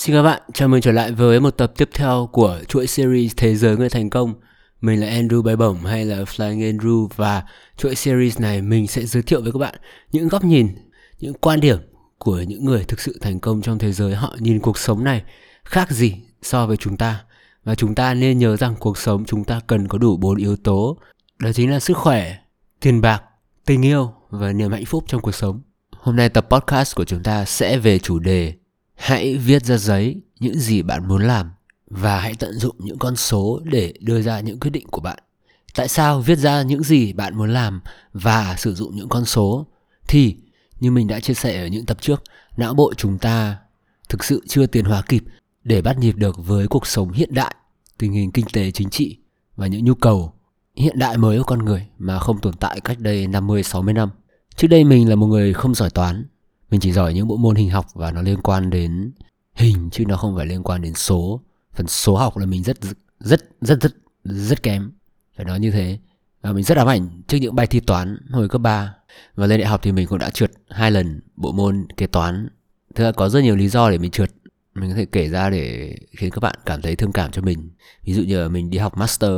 Xin các bạn, chào mừng trở lại với một tập tiếp theo của chuỗi series Thế giới người thành công. Mình là Andrew Bay Bổng hay là Flying Andrew và chuỗi series này mình sẽ giới thiệu với các bạn những góc nhìn, những quan điểm của những người thực sự thành công trong thế giới. Họ nhìn cuộc sống này khác gì so với chúng ta. Và chúng ta nên nhớ rằng cuộc sống chúng ta cần có đủ bốn yếu tố. Đó chính là sức khỏe, tiền bạc, tình yêu và niềm hạnh phúc trong cuộc sống. Hôm nay tập podcast của chúng ta sẽ về chủ đề Hãy viết ra giấy những gì bạn muốn làm và hãy tận dụng những con số để đưa ra những quyết định của bạn. Tại sao viết ra những gì bạn muốn làm và sử dụng những con số? Thì như mình đã chia sẻ ở những tập trước, não bộ chúng ta thực sự chưa tiến hóa kịp để bắt nhịp được với cuộc sống hiện đại, tình hình kinh tế chính trị và những nhu cầu hiện đại mới của con người mà không tồn tại cách đây 50 60 năm. Trước đây mình là một người không giỏi toán mình chỉ giỏi những bộ môn hình học và nó liên quan đến hình, chứ nó không phải liên quan đến số. Phần số học là mình rất rất rất rất rất kém. Phải nói như thế. Và mình rất ám ảnh trước những bài thi toán hồi cấp 3 và lên đại học thì mình cũng đã trượt hai lần bộ môn kế toán. Thực ra có rất nhiều lý do để mình trượt. Mình có thể kể ra để khiến các bạn cảm thấy thương cảm cho mình. Ví dụ như là mình đi học master.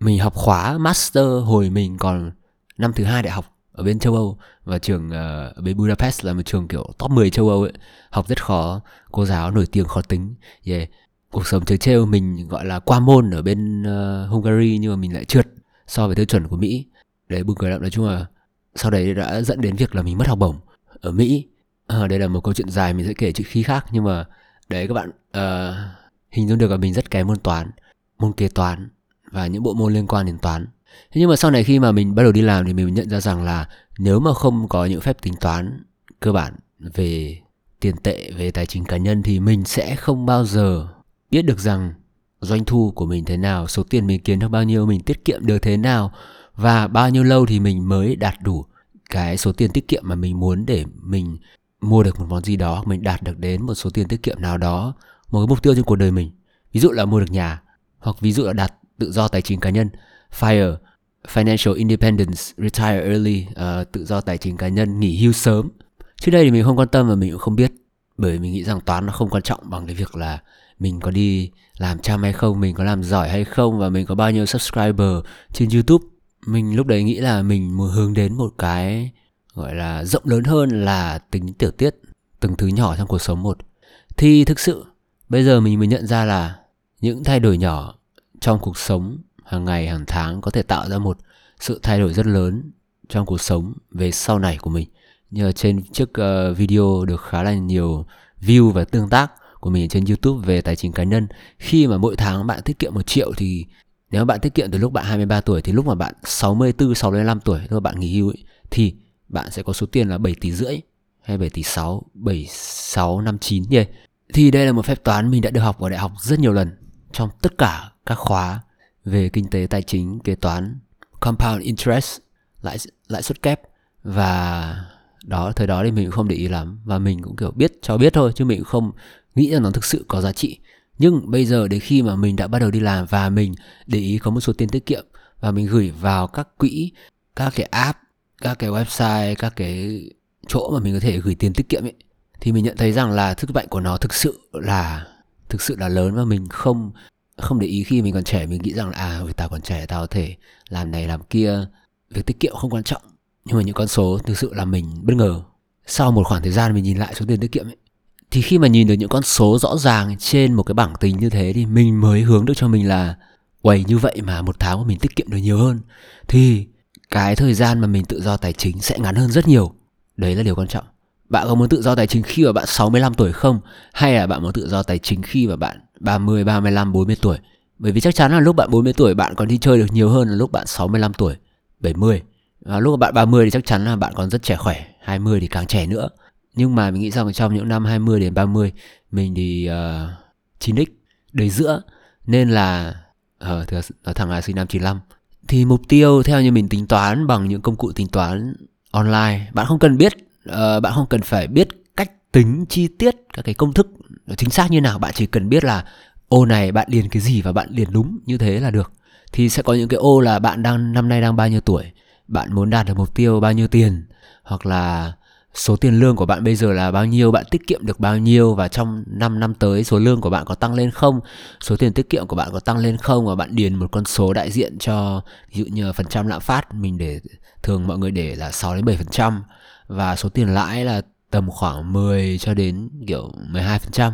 Mình học khóa master hồi mình còn năm thứ hai đại học ở bên châu Âu. Và trường uh, ở bên Budapest là một trường kiểu top 10 châu Âu ấy. Học rất khó cô giáo nổi tiếng khó tính. Yeah. cuộc sống chơi trêu mình gọi là qua môn ở bên uh, Hungary nhưng mà mình lại trượt so với tiêu chuẩn của Mỹ. Đấy buồn cười lắm nói chung là sau đấy đã dẫn đến việc là mình mất học bổng ở Mỹ. À, đây là một câu chuyện dài mình sẽ kể chữ khi khác. Nhưng mà đấy các bạn uh, hình dung được là mình rất kém môn toán môn kế toán và những bộ môn liên quan đến toán. Thế nhưng mà sau này khi mà mình bắt đầu đi làm thì mình nhận ra rằng là nếu mà không có những phép tính toán cơ bản về tiền tệ, về tài chính cá nhân thì mình sẽ không bao giờ biết được rằng doanh thu của mình thế nào, số tiền mình kiếm được bao nhiêu, mình tiết kiệm được thế nào và bao nhiêu lâu thì mình mới đạt đủ cái số tiền tiết kiệm mà mình muốn để mình mua được một món gì đó, mình đạt được đến một số tiền tiết kiệm nào đó, một cái mục tiêu trong cuộc đời mình. Ví dụ là mua được nhà hoặc ví dụ là đạt tự do tài chính cá nhân FIRE Financial Independence Retire Early uh, tự do tài chính cá nhân nghỉ hưu sớm. Trước đây thì mình không quan tâm và mình cũng không biết bởi mình nghĩ rằng toán nó không quan trọng bằng cái việc là mình có đi làm chăm hay không mình có làm giỏi hay không và mình có bao nhiêu subscriber trên youtube. Mình lúc đấy nghĩ là mình muốn hướng đến một cái gọi là rộng lớn hơn là tính tiểu tiết từng thứ nhỏ trong cuộc sống một. Thì thực sự bây giờ mình mới nhận ra là những thay đổi nhỏ trong cuộc sống hàng ngày hàng tháng có thể tạo ra một sự thay đổi rất lớn trong cuộc sống về sau này của mình như trên trước uh, ờ, video được khá là nhiều view và tương tác của mình trên YouTube về tài chính cá nhân khi mà mỗi tháng bạn tiết kiệm một triệu thì nếu bạn tiết kiệm từ lúc bạn 23 tuổi thì lúc mà bạn 64 65 tuổi lúc bạn nghỉ hưu ấy, thì bạn sẽ có số tiền là 7 tỷ rưỡi hay 7 tỷ 6 76 59 nhỉ. thì đây là một phép toán mình đã được học ở đại học rất nhiều lần trong tất cả các khóa về kinh tế tài chính, kế toán, compound interest, lãi lãi suất kép. Và đó, thời đó thì mình cũng không để ý lắm. Và mình cũng kiểu biết, cho biết thôi, chứ mình cũng không nghĩ rằng nó thực sự có giá trị. Nhưng bây giờ đến khi mà mình đã bắt đầu đi làm và mình để ý có một số tiền tiết kiệm và mình gửi vào các quỹ, các cái app, các cái website, các cái chỗ mà mình có thể gửi tiền tiết kiệm ấy, thì mình nhận thấy rằng là sức mạnh của nó thực sự là, thực sự là lớn và mình không không để ý khi mình còn trẻ, mình nghĩ rằng là à tao còn trẻ, tao có thể làm này, làm kia. Việc tiết kiệm không quan trọng, nhưng mà những con số thực sự là mình bất ngờ. Sau một khoảng thời gian mình nhìn lại số tiền tiết kiệm ấy, thì khi mà nhìn được những con số rõ ràng trên một cái bảng tính như thế thì mình mới hướng được cho mình là quầy như vậy mà một tháng mà mình tiết kiệm được nhiều hơn, thì cái thời gian mà mình tự do tài chính sẽ ngắn hơn rất nhiều. Đấy là điều quan trọng. Bạn có muốn tự do tài chính khi mà bạn 65 tuổi không? Hay là bạn muốn tự do tài chính khi mà bạn 30, 35, 40 tuổi. Bởi vì chắc chắn là lúc bạn 40 tuổi bạn còn đi chơi được nhiều hơn là lúc bạn 65 tuổi, 70. Và lúc bạn 30 thì chắc chắn là bạn còn rất trẻ khỏe, 20 thì càng trẻ nữa. Nhưng mà mình nghĩ rằng trong những năm 20 đến 30 mình thì uh, 9x đời giữa nên là ờ uh, nói thẳng là sinh năm 95 thì mục tiêu theo như mình tính toán bằng những công cụ tính toán online bạn không cần biết uh, bạn không cần phải biết tính chi tiết các cái công thức chính xác như nào bạn chỉ cần biết là ô này bạn điền cái gì và bạn điền đúng như thế là được. Thì sẽ có những cái ô là bạn đang năm nay đang bao nhiêu tuổi bạn muốn đạt được mục tiêu bao nhiêu tiền hoặc là số tiền lương của bạn bây giờ là bao nhiêu, bạn tiết kiệm được bao nhiêu và trong 5 năm tới số lương của bạn có tăng lên không, số tiền tiết kiệm của bạn có tăng lên không và bạn điền một con số đại diện cho ví dụ như phần trăm lạm phát mình để thường mọi người để là 6 đến 7% và số tiền lãi là tầm khoảng 10 cho đến kiểu 12%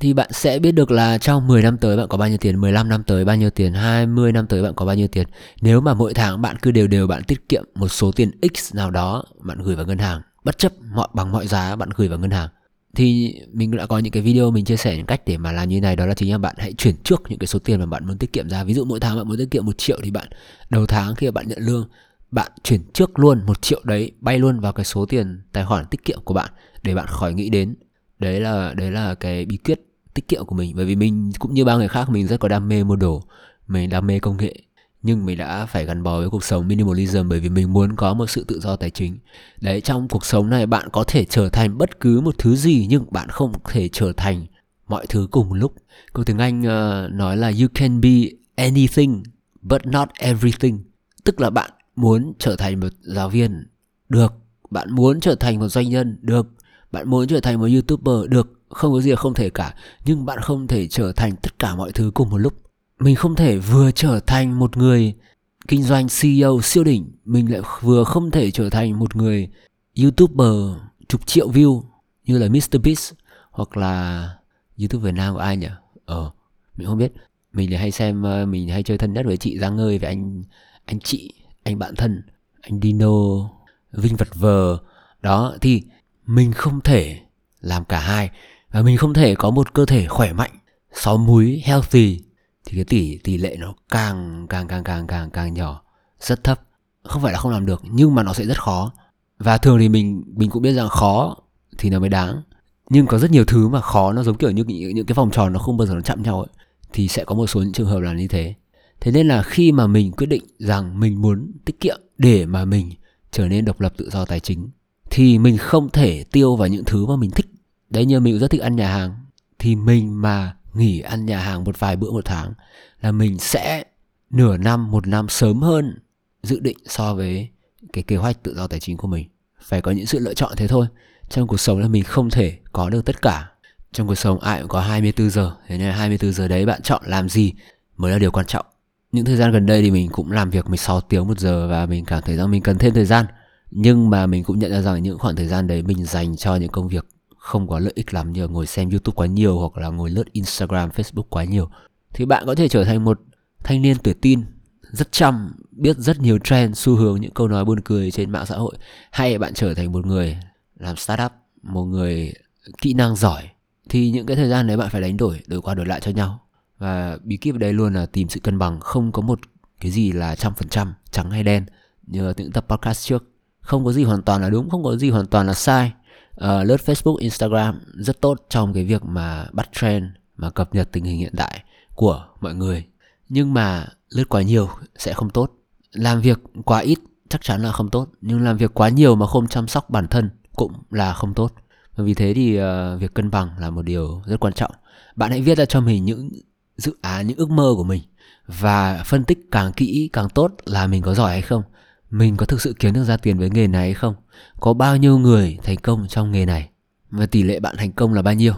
thì bạn sẽ biết được là trong 10 năm tới bạn có bao nhiêu tiền, 15 năm tới bao nhiêu tiền, 20 năm tới bạn có bao nhiêu tiền. Nếu mà mỗi tháng bạn cứ đều đều bạn tiết kiệm một số tiền X nào đó bạn gửi vào ngân hàng, bất chấp mọi bằng mọi giá bạn gửi vào ngân hàng. Thì mình đã có những cái video mình chia sẻ những cách để mà làm như này đó là chính là bạn hãy chuyển trước những cái số tiền mà bạn muốn tiết kiệm ra. Ví dụ mỗi tháng bạn muốn tiết kiệm một triệu thì bạn đầu tháng khi mà bạn nhận lương bạn chuyển trước luôn một triệu đấy bay luôn vào cái số tiền tài khoản tiết kiệm của bạn để bạn khỏi nghĩ đến. Đấy là đấy là cái bí quyết tiết kiệm của mình. Bởi vì mình cũng như bao người khác mình rất có đam mê mua đồ mình đam mê công nghệ. Nhưng mình đã phải gắn bó với cuộc sống minimalism bởi vì mình muốn có một sự tự do tài chính. Đấy trong cuộc sống này bạn có thể trở thành bất cứ một thứ gì nhưng bạn không thể trở thành mọi thứ cùng một lúc. Câu tiếng anh uh, nói là you can be anything but not everything. Tức là bạn muốn trở thành một giáo viên, được. Bạn muốn trở thành một doanh nhân, được. Bạn muốn trở thành một youtuber, được. Không có gì là không thể cả. Nhưng bạn không thể trở thành tất cả mọi thứ cùng một lúc. Mình không thể vừa trở thành một người kinh doanh CEO siêu đỉnh. Mình lại vừa không thể trở thành một người youtuber chục triệu view như là Mr Beast hoặc là youtube Việt Nam của ai nhỉ? Ờ mình không biết. Mình thì hay xem ờ, mình hay chơi thân nhất với chị Giang ngơi với anh anh chị anh bạn thân anh Dino Vinh vật vờ. Đó thì mình không thể làm cả hai. Và mình không thể có một cơ thể khỏe mạnh sáu múi healthy. Thì cái tỷ tỷ lệ nó càng càng càng càng càng càng nhỏ rất thấp. Không phải là không làm được nhưng mà nó sẽ rất khó. Và thường thì mình mình cũng biết rằng khó thì nó mới đáng. Nhưng có rất nhiều thứ mà khó nó giống kiểu như những, những cái vòng tròn nó không bao giờ nó chạm nhau ấy thì sẽ có một số những trường hợp là như thế thế nên là khi mà mình quyết định rằng mình muốn tiết kiệm để mà mình trở nên độc lập tự do tài chính, thì mình không thể tiêu vào những thứ mà mình thích. Đấy, như mình rất thích ăn nhà hàng. Thì mình mà nghỉ ăn nhà hàng một vài bữa một tháng là mình sẽ nửa năm, một năm sớm hơn dự định so với cái kế hoạch tự do tài chính của mình. Phải có những sự lựa chọn thế thôi. Trong cuộc sống là mình không thể có được tất cả. Trong cuộc sống ai cũng có 24 giờ. Thế nên 24 giờ đấy bạn chọn làm gì mới là điều quan trọng những thời gian gần đây thì mình cũng làm việc 16 tiếng một giờ và mình cảm thấy rằng mình cần thêm thời gian. Nhưng mà mình cũng nhận ra rằng những khoảng thời gian đấy mình dành cho những công việc không có lợi ích lắm như ngồi xem YouTube quá nhiều hoặc là ngồi lướt Instagram, Facebook quá nhiều thì bạn có thể trở thành một thanh niên tuổi tin rất chăm, biết rất nhiều trend, xu hướng những câu nói buồn cười trên mạng xã hội. Hay bạn trở thành một người làm startup, một người kỹ năng giỏi thì những cái thời gian đấy bạn phải đánh đổi đổi qua đổi lại cho nhau và bí kíp ở đây luôn là tìm sự cân bằng không có một cái gì là trăm phần trăm trắng hay đen như những tập podcast trước. Không có gì hoàn toàn là đúng không có gì hoàn toàn là sai. Ờ, uh, lướt Facebook Instagram rất tốt trong cái việc mà bắt trend mà cập nhật tình hình hiện tại của mọi người. Nhưng mà lướt quá nhiều sẽ không tốt. Làm việc quá ít chắc chắn là không tốt nhưng làm việc quá nhiều mà không chăm sóc bản thân cũng là không tốt. Và vì thế thì uh, việc cân bằng là một điều rất quan trọng. Bạn hãy viết ra cho mình những dự án những ước mơ của mình. Và phân tích càng kỹ càng tốt là mình có giỏi hay không. Mình có thực sự kiếm được ra tiền với nghề này hay không? Có bao nhiêu người thành công trong nghề này? Và tỷ lệ bạn thành công là bao nhiêu?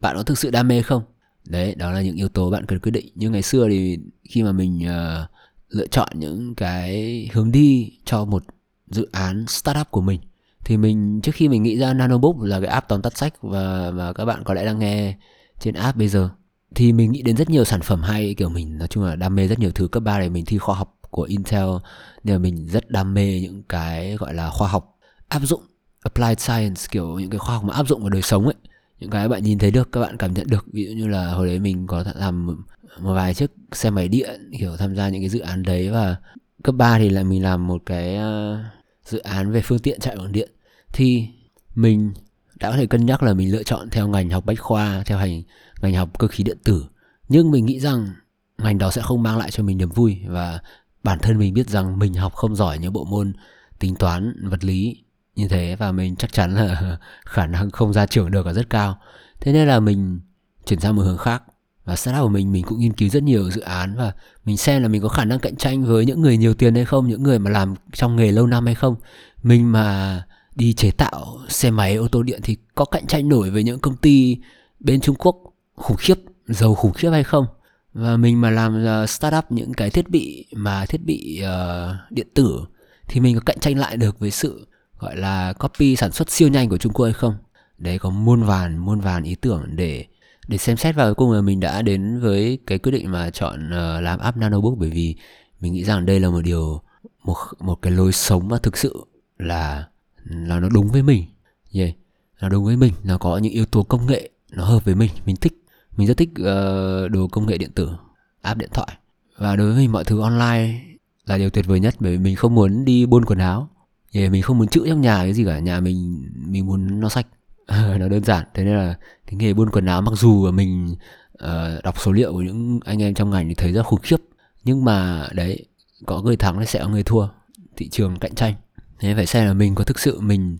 Bạn có thực sự đam mê không? Đấy đó là những yếu tố bạn cần quyết định. Như ngày xưa thì khi mà mình uh, lựa chọn những cái hướng đi cho một dự án startup của mình thì mình trước khi mình nghĩ ra nanobook là cái app tóm tắt sách và và các bạn có lẽ đang nghe trên app bây giờ thì mình nghĩ đến rất nhiều sản phẩm hay, kiểu mình nói chung là đam mê rất nhiều thứ. Cấp 3 này mình thi khoa học của Intel, nên là mình rất đam mê những cái gọi là khoa học áp dụng, applied science, kiểu những cái khoa học mà áp dụng vào đời sống ấy. Những cái bạn nhìn thấy được, các bạn cảm nhận được. Ví dụ như là hồi đấy mình có làm một vài chiếc xe máy điện, kiểu tham gia những cái dự án đấy. Và cấp 3 thì là mình làm một cái ờ, dự án về phương tiện chạy bằng điện. Thì mình đã có thể cân nhắc là mình lựa chọn theo ngành học bách khoa, theo hành ngành học cơ khí điện tử. Nhưng mình nghĩ rằng ngành đó sẽ không mang lại cho mình niềm vui và bản thân mình biết rằng mình học không giỏi những bộ môn tính toán, vật lý như thế và mình chắc chắn là khả năng không ra trường được là rất cao. Thế nên là mình chuyển sang một hướng khác và startup của mình mình cũng nghiên cứu rất nhiều dự án và mình xem là mình có khả năng cạnh tranh với những người nhiều tiền hay không, những người mà làm trong nghề lâu năm hay không. Mình mà đi chế tạo xe máy, ô tô điện thì có cạnh tranh nổi với những công ty bên Trung Quốc khủng khiếp giàu khủng khiếp hay không? Và mình mà làm uh, startup những cái thiết bị mà thiết bị uh, điện tử thì mình có cạnh tranh lại được với sự gọi là copy sản xuất siêu nhanh của Trung Quốc hay không? Đấy có muôn vàn muôn vàn ý tưởng để để xem xét. Vào cuối cùng là mình đã đến với cái quyết định mà chọn uh, làm app nanobook bởi vì mình nghĩ rằng đây là một điều một một cái lối sống mà thực sự là là nó đúng với mình. Yeah. nó đúng với mình nó có những yếu tố công nghệ nó hợp với mình mình thích mình rất thích uh, đồ công nghệ điện tử app điện thoại. Và đối với mình mọi thứ online là điều tuyệt vời nhất bởi vì mình không muốn đi buôn quần áo. Yeah, mình không muốn chữ trong nhà cái gì cả nhà mình mình muốn nó sạch. Nó đơn giản thế nên là cái nghề buôn quần áo mặc dù mình uh, đọc số liệu của những anh em trong ngành thì thấy rất khủng khiếp. Nhưng mà đấy có người thắng thì sẽ có người thua thị trường cạnh tranh. Thế phải xem là mình có thực sự mình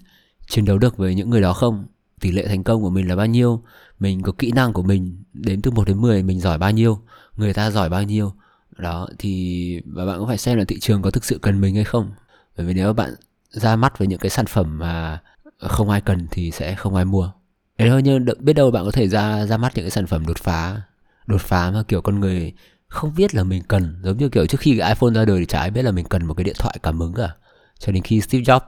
chiến đấu được với những người đó không? Tỷ lệ thành công của mình là bao nhiêu mình có kỹ năng của mình đến từ 1 đến 10 mình giỏi bao nhiêu người ta giỏi bao nhiêu. Đó thì và bạn cũng phải xem là thị trường có thực sự cần mình hay không? Bởi vì nếu bạn ra mắt với những cái sản phẩm mà không ai cần thì sẽ không ai mua. Đấy thôi nhưng biết đâu bạn có thể ra ra mắt những cái sản phẩm đột phá đột phá mà kiểu con người không biết là mình cần. Giống như kiểu trước khi cái iPhone ra đời thì chả ai biết là mình cần một cái điện thoại cảm ứng cả. Cho đến khi Steve Jobs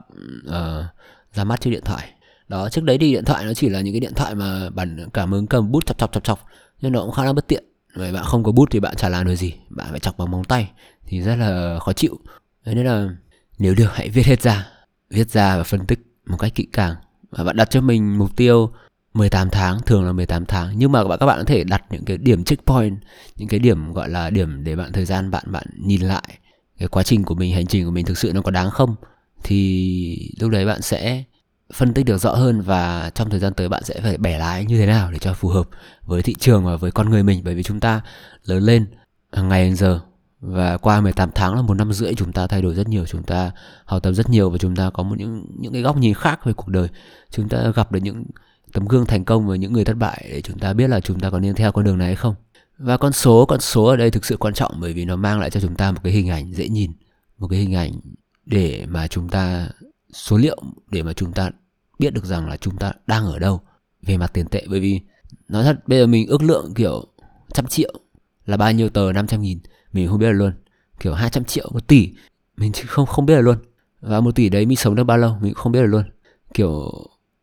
uh, ra mắt chiếc điện thoại đó, trước đấy thì điện thoại nó chỉ là những cái điện thoại mà bản cảm ứng cầm bút chọc chọc chọc chọc, nhưng nó cũng khá là bất tiện. Bởi bạn không có bút thì bạn chả làm được gì, bạn phải chọc bằng móng tay thì rất là khó chịu. Thế nên là nếu được, hãy viết hết ra, viết ra và phân tích một cách kỹ càng. Và bạn đặt cho mình mục tiêu 18 tháng, thường là 18 tháng. Nhưng mà các bạn có thể đặt những cái điểm checkpoint, những cái điểm gọi là điểm để bạn, thời gian bạn bạn nhìn lại cái quá trình của mình, hành trình của mình thực sự nó có đáng không? Thì lúc đấy bạn sẽ phân tích được rõ hơn và trong thời gian tới bạn sẽ phải bẻ lái như thế nào để cho phù hợp với thị trường và với con người mình. Bởi vì chúng ta lớn lên hàng ngày hàng giờ và qua 18 tháng là một năm rưỡi, chúng ta thay đổi rất nhiều, chúng ta học tập rất nhiều và chúng ta có một những những cái góc nhìn khác về cuộc đời. Chúng ta gặp được những tấm gương thành công và những người thất bại để chúng ta biết là chúng ta có nên theo con đường này hay không. Và con số con số ở đây thực sự quan trọng bởi vì nó mang lại cho chúng ta một cái hình ảnh dễ nhìn, một cái hình ảnh để mà chúng ta số liệu để mà chúng ta biết được rằng là chúng ta đang ở đâu về mặt tiền tệ. Bởi vì nói thật, bây giờ mình ước lượng kiểu trăm triệu là bao nhiêu tờ? 500 nghìn. Mình không biết là luôn. Kiểu 200 triệu một tỷ. Mình không không biết là luôn. Và một tỷ đấy mình sống được bao lâu? Mình không biết là luôn. Kiểu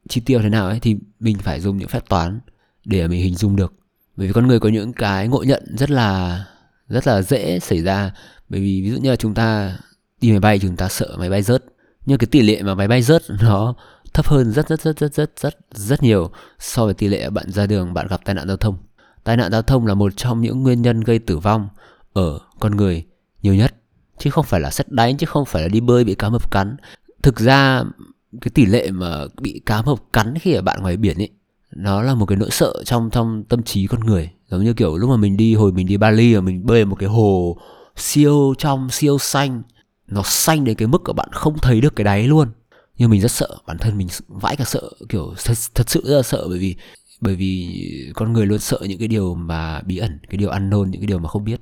chi tiêu thế nào ấy, thì mình phải dùng những phép toán để mình hình dung được. Bởi vì con người có những cái ngộ nhận rất là rất là dễ xảy ra. Bởi vì ví dụ như là chúng ta đi máy bay, chúng ta sợ máy bay rớt nhưng cái tỷ lệ mà máy bay rớt nó thấp hơn rất rất rất rất rất rất rất nhiều so với tỷ lệ bạn ra đường, bạn gặp tai nạn giao thông. Tai nạn giao thông là một trong những nguyên nhân gây tử vong ở con người nhiều nhất, chứ không phải là sét đánh, chứ không phải là đi bơi bị cá mập cắn. Thực ra, cái tỷ lệ mà bị cá mập cắn khi ở bạn ngoài biển ấy, nó là một cái nỗi sợ trong trong tâm trí con người. Giống như kiểu lúc mà mình đi, hồi mình đi Bali mà mình bơi một cái hồ siêu trong, siêu xanh nó xanh đến cái mức của bạn không thấy được cái đáy luôn. Nhưng mình rất sợ bản thân mình vãi cả sợ kiểu thật, thật sự rất là sợ bởi vì bởi vì con người luôn sợ những cái điều mà bí ẩn cái điều ăn nôn những cái điều mà không biết.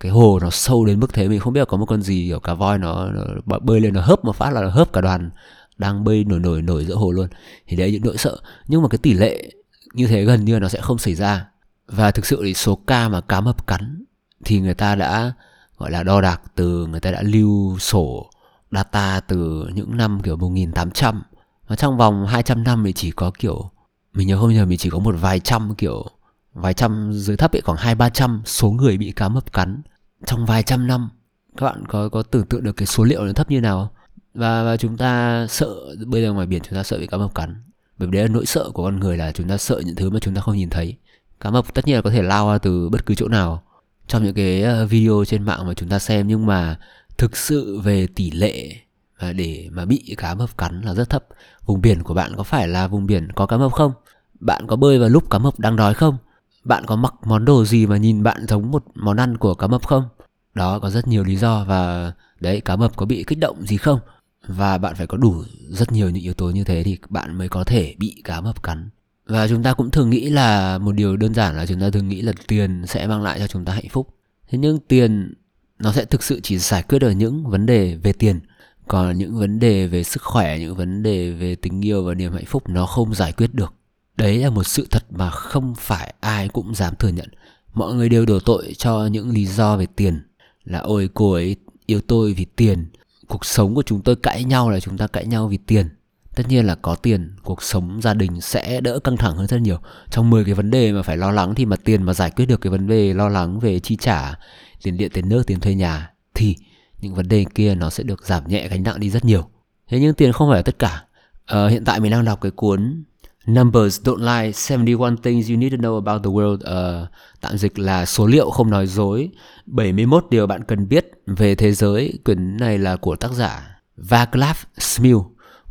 Cái hồ nó sâu đến mức thế mình không biết là có một con gì kiểu cá voi nó, nó bơi lên nó hớp một phát là nó hớp cả đoàn đang bơi nổi nổi nổi giữa hồ luôn. Thì đấy những nỗi sợ. Nhưng mà cái tỷ lệ như thế gần như nó sẽ không xảy ra. Và thực sự thì số ca mà cá mập cắn thì người ta đã gọi là đo đạc từ người ta đã lưu sổ data từ những năm kiểu 1800 và trong vòng 200 năm thì chỉ có kiểu mình nhớ không nhờ mình chỉ có một vài trăm kiểu vài trăm dưới thấp ấy khoảng hai ba trăm số người bị cá mập cắn trong vài trăm năm. Các bạn có có tưởng tượng được cái số liệu nó thấp như nào và, và chúng ta sợ bây giờ ngoài biển chúng ta sợ bị cá mập cắn. Bởi vì đấy là nỗi sợ của con người là chúng ta sợ những thứ mà chúng ta không nhìn thấy. Cá mập tất nhiên là có thể lao ra từ bất cứ chỗ nào trong những cái ờ, video trên mạng mà chúng ta xem, nhưng mà thực sự về tỷ lệ mà để mà bị cá mập cắn là rất thấp. Vùng biển của bạn có phải là vùng biển có cá mập không? Bạn có bơi vào lúc cá mập đang đói không? Bạn có mặc món đồ gì mà nhìn bạn giống một món ăn của cá mập không? Đó, có rất nhiều lý do và đấy, cá mập có bị kích động gì không? Và bạn phải có đủ rất nhiều những yếu tố như thế thì bạn mới có thể bị cá mập cắn và chúng ta cũng thường nghĩ là một điều đơn giản là chúng ta thường nghĩ là tiền sẽ mang lại cho chúng ta hạnh phúc. Thế nhưng tiền, nó sẽ thực sự chỉ giải quyết được những vấn đề về tiền. Còn những vấn đề về sức khỏe, những vấn đề về tình yêu và niềm hạnh phúc, nó không giải quyết được. Đấy là một sự thật mà không phải ai cũng dám thừa nhận. Mọi người đều đổ tội cho những lý do về tiền. Là, ôi, cô ấy yêu tôi vì tiền. Cuộc sống của chúng tôi cãi nhau là chúng ta cãi nhau vì tiền tất nhiên là có tiền cuộc sống gia đình sẽ đỡ căng thẳng hơn rất nhiều. Trong 10 cái vấn đề mà phải lo lắng thì mà tiền mà giải quyết được cái vấn đề lo lắng về chi trả tiền điện tiền nước tiền thuê nhà thì những vấn đề kia nó sẽ được giảm nhẹ gánh nặng đi rất nhiều. Thế nhưng tiền không phải là tất cả. À, hiện tại mình đang đọc cái cuốn Numbers Don't Lie 71 Things You Need to Know About the World. Uh, Tạm dịch là số liệu không nói dối. 71 điều bạn cần biết về thế giới. Quyển này là của tác giả Vaclav Smil.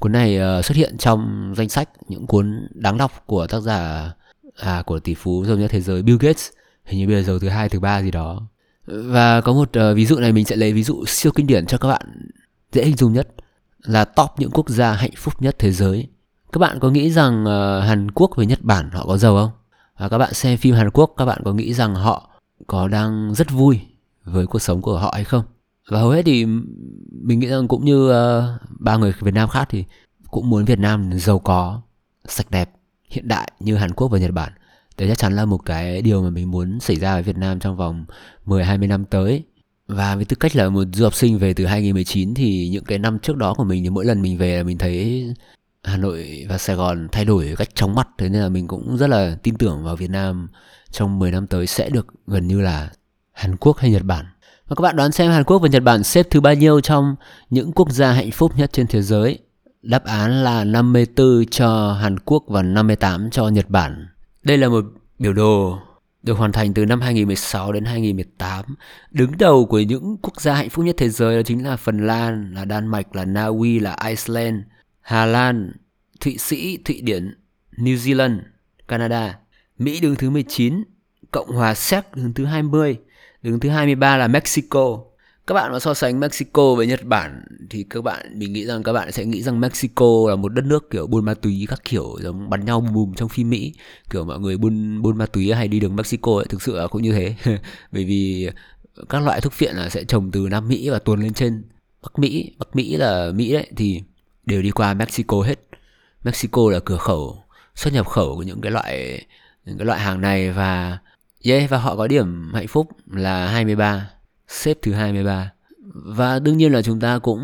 Cuốn này uh, xuất hiện trong danh sách những cuốn đáng đọc của tác giả à, của tỷ phú giàu nhất thế giới Bill Gates Hình như bây giờ giàu thứ hai thứ ba gì đó Và có một uh, ví dụ này mình sẽ lấy ví dụ siêu kinh điển cho các bạn dễ hình dung nhất Là top những quốc gia hạnh phúc nhất thế giới các bạn có nghĩ rằng uh, Hàn Quốc với Nhật Bản họ có giàu không? Và các bạn xem phim Hàn Quốc các bạn có nghĩ rằng họ có đang rất vui với cuộc sống của họ hay không? Và hầu hết thì mình nghĩ rằng cũng như uh, ba người Việt Nam khác thì cũng muốn Việt Nam giàu có, sạch đẹp, hiện đại như Hàn Quốc và Nhật Bản. Đấy chắc chắn là một cái điều mà mình muốn xảy ra ở Việt Nam trong vòng 10-20 năm tới. Và với tư cách là một du học sinh về từ 2019 thì những cái năm trước đó của mình thì mỗi lần mình về là mình thấy Hà Nội và Sài Gòn thay đổi cách chóng mặt thế nên là mình cũng rất là tin tưởng vào Việt Nam trong 10 năm tới sẽ được gần như là Hàn Quốc hay Nhật Bản. Và các bạn đoán xem Hàn Quốc và Nhật Bản xếp thứ bao nhiêu trong những quốc gia hạnh phúc nhất trên thế giới? Đáp án là 54 cho Hàn Quốc và 58 cho Nhật Bản. Đây là một biểu đồ được hoàn thành từ năm 2016 đến 2018. Đứng đầu của những quốc gia hạnh phúc nhất thế giới đó chính là Phần Lan, là Đan Mạch, là Na Uy, là Iceland, Hà Lan, Thụy Sĩ, Thụy Điển, New Zealand, Canada. Mỹ đứng thứ 19, Cộng hòa Séc đứng thứ 20, đứng thứ 23 là Mexico. Các bạn mà so sánh Mexico với Nhật Bản thì các bạn, mình nghĩ rằng các bạn sẽ nghĩ rằng Mexico là một đất nước kiểu buôn ma túy các kiểu, giống bắn nhau bùm bùm trong phim Mỹ. Kiểu mọi người buôn buôn ma túy hay đi đường Mexico ấy, thực sự là cũng như thế. Bởi vì các loại thuốc phiện là sẽ trồng từ Nam Mỹ và tuồn lên trên Bắc Mỹ. Bắc Mỹ là Mỹ đấy, thì đều đi qua Mexico hết. Mexico là cửa khẩu, xuất nhập khẩu của những cái loại, những cái loại hàng này và yeah, và họ có điểm hạnh phúc là 23, xếp thứ 23. Và đương nhiên là chúng ta cũng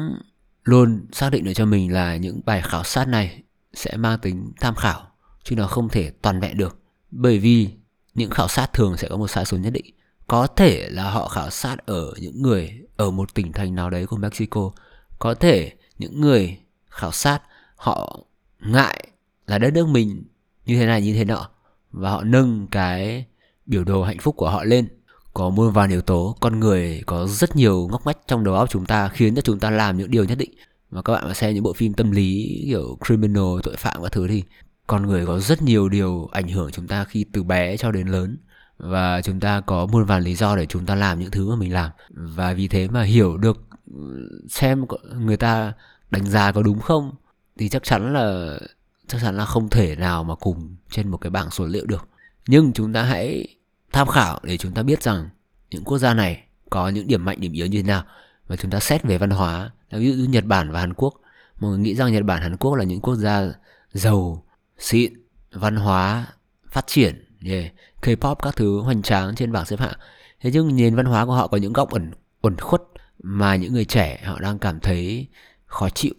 luôn xác định được cho mình là những bài khảo sát này sẽ mang tính tham khảo chứ nó không thể toàn vẹn được. Bởi vì những khảo sát thường sẽ có một sai số nhất định. Có thể là họ khảo sát ở những người ở một tỉnh thành nào đấy của Mexico. Có thể những người khảo sát họ ngại là đất nước mình như thế này như thế nọ và họ nâng cái biểu đồ hạnh phúc của họ lên. Có muôn vàn yếu tố, con người có rất nhiều ngóc ngách trong đầu óc chúng ta khiến cho chúng ta làm những điều nhất định. Và các bạn mà xem những bộ phim tâm lý kiểu criminal, tội phạm các thứ thì con người có rất nhiều điều ảnh hưởng chúng ta khi từ bé cho đến lớn. Và chúng ta có muôn vàn lý do để chúng ta làm những thứ mà mình làm. Và vì thế mà hiểu được ừ, xem người ta đánh giá có đúng không, thì chắc chắn là, chắc chắn là không thể nào mà cùng trên một cái bảng số liệu được. Nhưng chúng ta hãy tham khảo để chúng ta biết rằng những quốc gia này có những điểm mạnh, điểm yếu như thế nào. Và chúng ta xét về văn hóa. Ví dụ như Nhật Bản và Hàn Quốc. Mọi người nghĩ rằng Nhật Bản, Hàn Quốc là những quốc gia giàu, xịn, văn hóa phát triển yeah. K-pop các thứ hoành tráng trên bảng xếp hạng. Thế nhưng nền văn hóa của họ có những góc ẩn ẩn khuất mà những người trẻ họ đang cảm thấy khó chịu.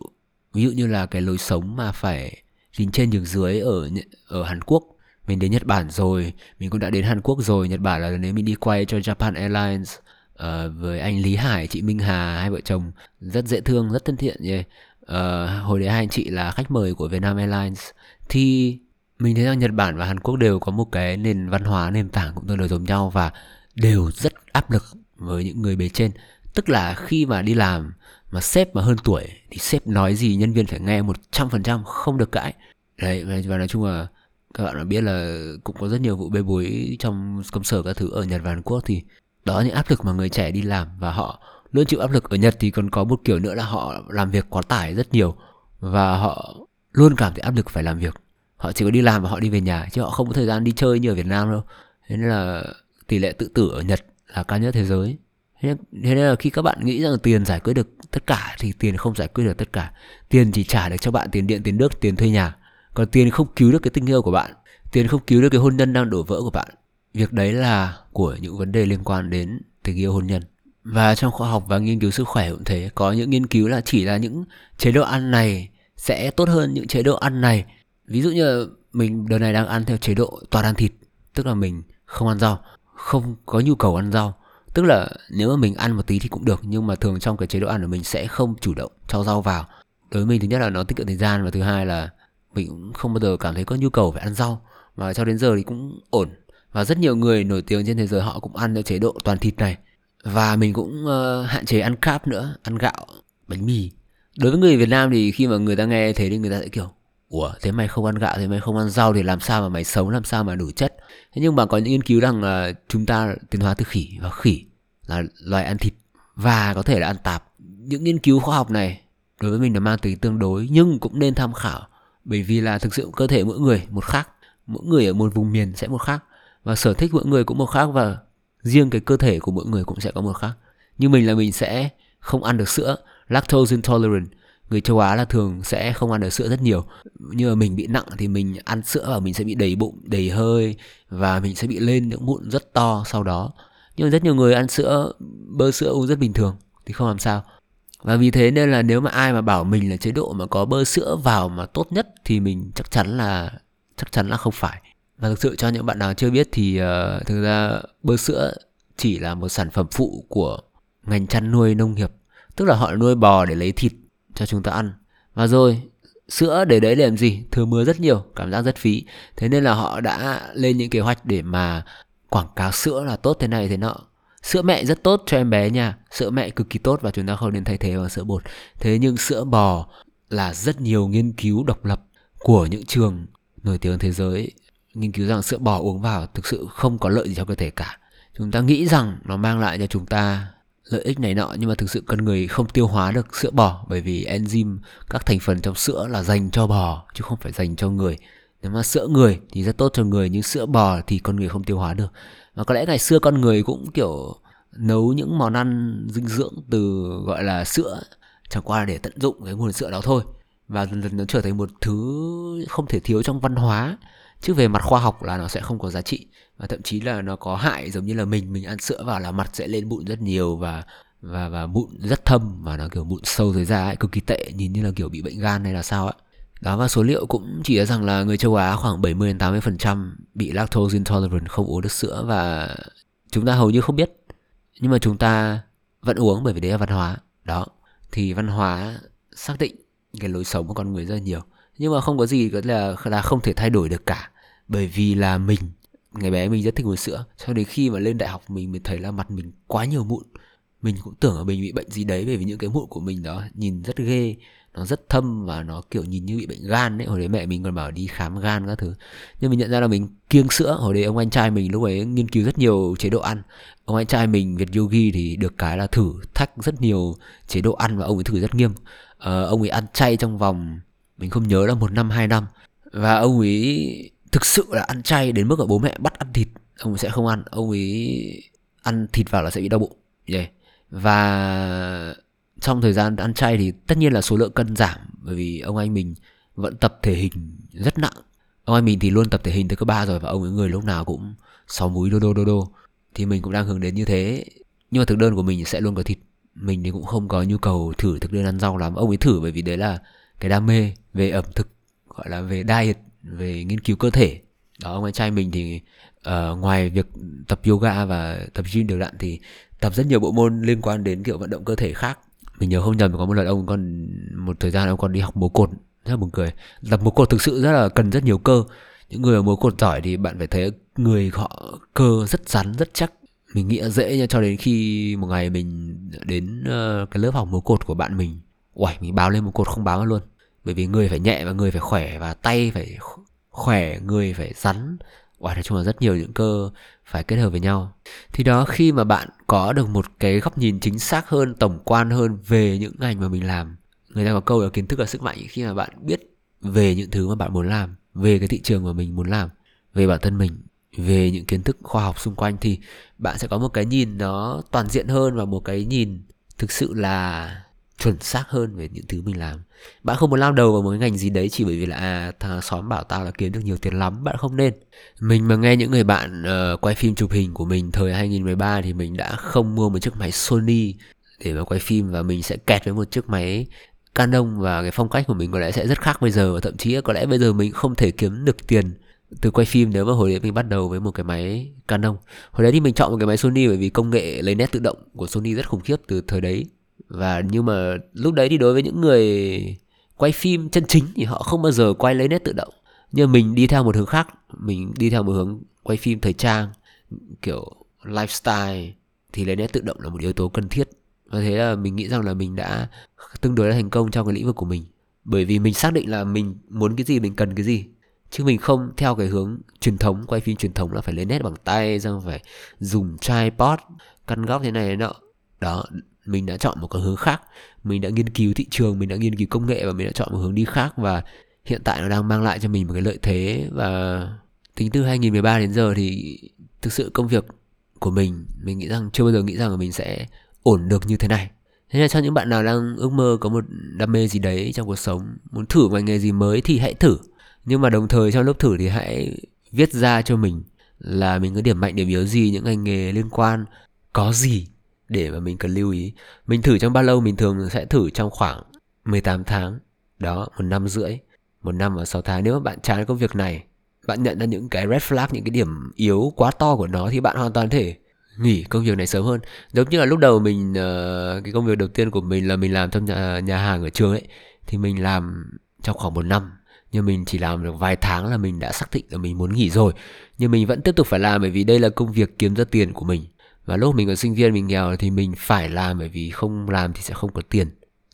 Ví dụ như là cái lối sống mà phải dính trên nhường dưới ở ở Hàn Quốc mình đến Nhật Bản rồi. Mình cũng đã đến Hàn Quốc rồi. Nhật Bản là nếu mình đi quay cho Japan Airlines. Uh, với anh Lý Hải chị Minh Hà hai vợ chồng. Rất dễ thương rất thân thiện yeah. uh, ờ, hồi đấy hai anh chị là khách mời của Vietnam Airlines. Thì mình thấy rằng Nhật Bản và Hàn Quốc đều có một cái nền văn hóa nền tảng cũng tương đối giống nhau và đều rất áp lực với những người bề trên. Tức là khi mà đi làm mà sếp mà hơn tuổi thì sếp nói gì nhân viên phải nghe một trăm phần trăm không được cãi. Đấy và nói chung là các bạn đã biết là cũng có rất nhiều vụ bê bối trong công sở các thứ ở Nhật và Hàn Quốc thì đó là những áp lực mà người trẻ đi làm và họ luôn chịu áp lực. Ở Nhật thì còn có một kiểu nữa là họ làm việc quá tải rất nhiều và họ luôn cảm thấy áp lực phải làm việc. Họ chỉ có đi làm và họ đi về nhà chứ họ không có thời gian đi chơi như ở Việt Nam đâu. Thế nên là tỷ lệ tự tử ở Nhật là cao nhất thế giới. Thế nên là khi các bạn nghĩ rằng tiền giải quyết được tất cả thì tiền không giải quyết được tất cả. Tiền chỉ trả được cho bạn tiền điện, tiền nước, tiền thuê nhà còn tiền không cứu được cái tình yêu của bạn. Tiền không cứu được cái hôn nhân đang đổ vỡ của bạn. Việc đấy là của những vấn đề liên quan đến tình yêu hôn nhân. Và trong khoa học và nghiên cứu sức khỏe cũng thế, có những nghiên cứu là chỉ là những chế độ ăn này sẽ tốt hơn những chế độ ăn này. Ví dụ như mình đợt này đang ăn theo chế độ toàn ăn thịt, tức là mình không ăn rau, không có nhu cầu ăn rau. Tức là nếu mà mình ăn một tí thì cũng được, nhưng mà thường trong cái chế độ ăn của mình sẽ không chủ động cho rau vào. Đối với mình, thứ nhất là nó tiết kiệm thời gian và thứ hai là mình cũng không bao giờ cảm thấy có nhu cầu phải ăn rau. Và cho đến giờ thì cũng ổn. Và rất nhiều người nổi tiếng trên thế giới họ cũng ăn theo chế độ toàn thịt này. Và mình cũng uh, hạn chế ăn carb nữa ăn gạo bánh mì. Đối với người Việt Nam thì khi mà người ta nghe thế thì người ta sẽ kiểu ủa thế mày không ăn gạo thế mày không ăn rau thì làm sao mà mày sống làm sao mà đủ chất? Thế nhưng mà có những nghiên cứu rằng là chúng ta tiến hóa từ khỉ và khỉ là loài ăn thịt và có thể là ăn tạp. Những nghiên cứu khoa học này đối với mình là mang tính tương đối nhưng cũng nên tham khảo bởi vì là thực sự cơ thể mỗi người một khác, mỗi người ở một vùng miền sẽ một khác, và sở thích mỗi người cũng một khác, và riêng cái cơ thể của mỗi người cũng sẽ có một khác. Như mình là mình sẽ không ăn được sữa, lactose intolerant. Người châu Á là thường sẽ không ăn được sữa rất nhiều. Như mà mình bị nặng thì mình ăn sữa và mình sẽ bị đầy bụng, đầy hơi, và mình sẽ bị lên những mụn rất to sau đó. Nhưng mà rất nhiều người ăn sữa, bơ sữa uống rất bình thường, thì không làm sao và vì thế nên là nếu mà ai mà bảo mình là chế độ mà có bơ sữa vào mà tốt nhất thì mình chắc chắn là chắc chắn là không phải. Và thực sự cho những bạn nào chưa biết thì uh, thực ra bơ sữa chỉ là một sản phẩm phụ của ngành chăn nuôi nông nghiệp. Tức là họ nuôi bò để lấy thịt cho chúng ta ăn. Và rồi sữa để đấy làm gì? Thừa mưa rất nhiều cảm giác rất phí. Thế nên là họ đã lên những kế hoạch để mà quảng cáo sữa là tốt thế này thế nọ sữa mẹ rất tốt cho em bé nha. Sữa mẹ cực kỳ tốt và chúng ta không nên thay thế bằng sữa bột. Thế nhưng sữa bò là rất nhiều nghiên cứu độc lập của những trường nổi tiếng thế giới. Nghiên cứu rằng sữa bò uống vào thực sự không có lợi gì cho cơ thể cả. Chúng ta nghĩ rằng nó mang lại cho chúng ta lợi ích này nọ, nhưng mà thực sự con người không tiêu hóa được sữa bò bởi vì enzyme, các thành phần trong sữa là dành cho bò, chứ không phải dành cho người. Nếu mà sữa người thì rất tốt cho người, nhưng sữa bò thì con người không tiêu hóa được và có lẽ ngày xưa con người cũng kiểu nấu những món ăn dinh dưỡng từ gọi là sữa. Chẳng qua là để tận dụng cái nguồn sữa đó thôi. Và dần dần nó trở thành một thứ không thể thiếu trong văn hóa. Chứ về mặt khoa học là nó sẽ không có giá trị. Và thậm chí là nó có hại giống như là mình mình ăn sữa vào là mặt sẽ lên mụn rất nhiều và và và mụn rất thâm và nó kiểu mụn sâu dưới da ấy, cực kỳ tệ. Nhìn như là kiểu bị bệnh gan hay là sao ấy đó, và số liệu cũng chỉ ra rằng là người châu Á khoảng 70 đến 80% bị lactose intolerant không uống được sữa và chúng ta hầu như không biết. Nhưng mà chúng ta vẫn uống bởi vì đấy là văn hóa. Đó, thì văn hóa xác định cái lối sống của con người rất là nhiều. Nhưng mà không có gì có là là không thể thay đổi được cả. Bởi vì là mình, ngày bé mình rất thích uống sữa. Cho đến khi mà lên đại học mình mới thấy là mặt mình quá nhiều mụn. Mình cũng tưởng là mình bị bệnh gì đấy bởi vì những cái mụn của mình đó nhìn rất ghê nó rất thâm và nó kiểu nhìn như bị bệnh gan đấy. Hồi đấy mẹ mình còn bảo đi khám gan các thứ. Nhưng mình nhận ra là mình kiêng sữa. Hồi đấy ông anh trai mình lúc ấy nghiên cứu rất nhiều chế độ ăn. Ông anh trai mình việt yogi thì được cái là thử thách rất nhiều chế độ ăn và ông ấy thử rất nghiêm. Ờ, ông ấy ăn chay trong vòng mình không nhớ là một năm hai năm. Và ông ấy thực sự là ăn chay đến mức là bố mẹ bắt ăn thịt. Ông ấy sẽ không ăn. Ông ấy ăn thịt vào là sẽ bị đau bụng. Yeah. và trong thời gian ăn chay thì tất nhiên là số lượng cân giảm bởi vì ông anh mình vẫn tập thể hình rất nặng. Ông anh mình thì luôn tập thể hình từ cấp ba rồi và ông ấy người lúc nào cũng sáu múi đô đô đô đô. Thì mình cũng đang hướng đến như thế. Nhưng mà thực đơn của mình sẽ luôn có thịt. Mình thì cũng không có nhu cầu thử thực đơn ăn rau lắm. Ông ấy thử bởi vì đấy là cái đam mê về ẩm thực gọi là về diet về nghiên cứu cơ thể. Đó ông anh trai mình thì uh, ngoài việc tập yoga và tập gym đều đặn thì tập rất nhiều bộ môn liên quan đến kiểu vận động cơ thể khác mình nhớ không nhầm có một lần ông còn một thời gian ông còn đi học múa cột rất là buồn cười. Tập múa cột thực sự rất là cần rất nhiều cơ. Những người ở múa cột giỏi thì bạn phải thấy người họ cơ rất rắn rất chắc. Mình nghĩ dễ nha cho đến khi một ngày mình đến ờ, cái lớp học múa cột của bạn mình. Uầy, mình báo lên một cột không báo luôn. Bởi vì người phải nhẹ và người phải khỏe và tay phải khỏe người phải rắn. Uầy nói chung là rất nhiều những cơ phải kết hợp với nhau. Thì đó khi mà bạn có được một cái góc nhìn chính xác hơn, tổng quan hơn về những ngành mà mình làm Người ta có câu là kiến thức là sức mạnh. Khi mà bạn biết về những thứ mà bạn muốn làm Về cái thị trường mà mình muốn làm Về bản thân mình về những kiến thức khoa học xung quanh thì bạn sẽ có một cái nhìn nó toàn diện hơn và một cái nhìn thực sự là chuẩn xác hơn về những thứ mình làm. Bạn không muốn lao đầu vào một cái ngành gì đấy chỉ bởi vì là à thằng xóm bảo tao là kiếm được nhiều tiền lắm bạn không nên. Mình mà nghe những người bạn uh, quay phim chụp hình của mình thời 2013 thì mình đã không mua một chiếc máy Sony để mà quay phim và mình sẽ kẹt với một chiếc máy Canon và cái phong cách của mình có lẽ sẽ rất khác bây giờ và thậm chí có lẽ bây giờ mình không thể kiếm được tiền từ quay phim nếu mà hồi đấy mình bắt đầu với một cái máy Canon. Hồi đấy thì mình chọn một cái máy Sony bởi vì công nghệ lấy nét tự động của Sony rất khủng khiếp từ thời đấy và nhưng mà lúc đấy thì đối với những người quay phim chân chính thì họ không bao giờ quay lấy nét tự động. Nhưng mình đi theo một hướng khác, mình đi theo một hướng quay phim thời trang, kiểu lifestyle, thì lấy nét tự động là một yếu tố cần thiết. Và thế là mình nghĩ rằng là mình đã tương đối là thành công trong cái lĩnh vực của mình. Bởi vì mình xác định là mình muốn cái gì, mình cần cái gì. Chứ mình không theo cái hướng truyền thống, quay phim truyền thống là phải lấy nét bằng tay, xong phải dùng tripod, căn góc thế này thế nọ. Đó mình đã chọn một cái hướng khác. Mình đã nghiên cứu thị trường, mình đã nghiên cứu công nghệ và mình đã chọn một hướng đi khác và hiện tại nó đang mang lại cho mình một cái lợi thế. Và tính từ 2013 đến giờ thì thực sự công việc của mình mình nghĩ rằng, chưa bao giờ nghĩ rằng là mình sẽ ổn được như thế này. Thế là cho những bạn nào đang ước mơ có một đam mê gì đấy trong cuộc sống, muốn thử ngành nghề gì mới thì hãy thử. Nhưng mà đồng thời trong lúc thử thì hãy viết ra cho mình là mình có điểm mạnh, điểm yếu gì, những ngành nghề liên quan có gì để mà mình cần lưu ý. Mình thử trong bao lâu mình thường sẽ thử trong khoảng 18 tháng. Đó một năm rưỡi một năm và 6 tháng. Nếu mà bạn chán công việc này bạn nhận ra những cái red flag những cái điểm yếu quá to của nó thì bạn hoàn toàn thể nghỉ công việc này sớm hơn. Giống như là lúc đầu mình uh, cái công việc đầu tiên của mình là mình làm trong nhà, nhà hàng ở trường ấy thì mình làm trong khoảng một năm. Nhưng mình chỉ làm được vài tháng là mình đã xác định là mình muốn nghỉ rồi. Nhưng mình vẫn tiếp tục phải làm bởi vì đây là công việc kiếm ra tiền của mình và lúc mình còn sinh viên mình nghèo thì mình phải làm bởi vì không làm thì sẽ không có tiền.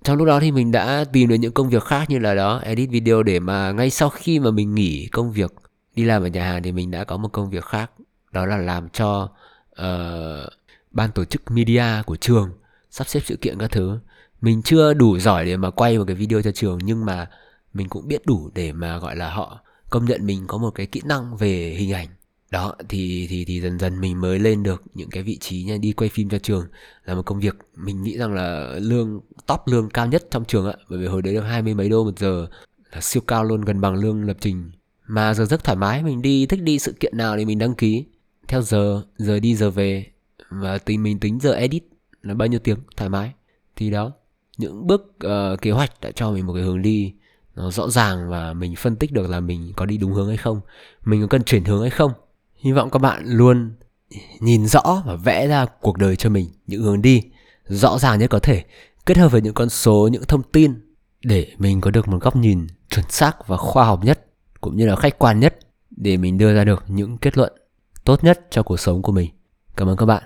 Trong lúc đó thì mình đã tìm được những công việc khác như là đó edit video để mà ngay sau khi mà mình nghỉ công việc đi làm ở nhà hàng thì mình đã có một công việc khác. Đó là làm cho uh, ban tổ chức media của trường sắp xếp sự kiện các thứ. Mình chưa đủ giỏi để mà quay một cái video cho trường nhưng mà mình cũng biết đủ để mà gọi là họ công nhận mình có một cái kỹ năng về hình ảnh đó thì thì thì dần dần mình mới lên được những cái vị trí nha đi quay phim cho trường là một công việc mình nghĩ rằng là lương top lương cao nhất trong trường ạ bởi vì hồi đấy được hai mươi mấy đô một giờ là siêu cao luôn gần bằng lương lập trình. Mà giờ rất thoải mái mình đi thích đi sự kiện nào thì mình đăng ký. Theo giờ giờ đi giờ về. Và tính mình tính giờ edit là bao nhiêu tiếng thoải mái. Thì đó những bước uh, kế hoạch đã cho mình một cái hướng đi nó rõ ràng và mình phân tích được là mình có đi đúng hướng hay không. Mình có cần chuyển hướng hay không hy vọng các bạn luôn nhìn rõ và vẽ ra cuộc đời cho mình, những hướng đi rõ ràng nhất có thể, kết hợp với những con số, những thông tin để mình có được một góc nhìn chuẩn xác và khoa học nhất, cũng như là khách quan nhất để mình đưa ra được những kết luận tốt nhất cho cuộc sống của mình. Cảm ơn các bạn.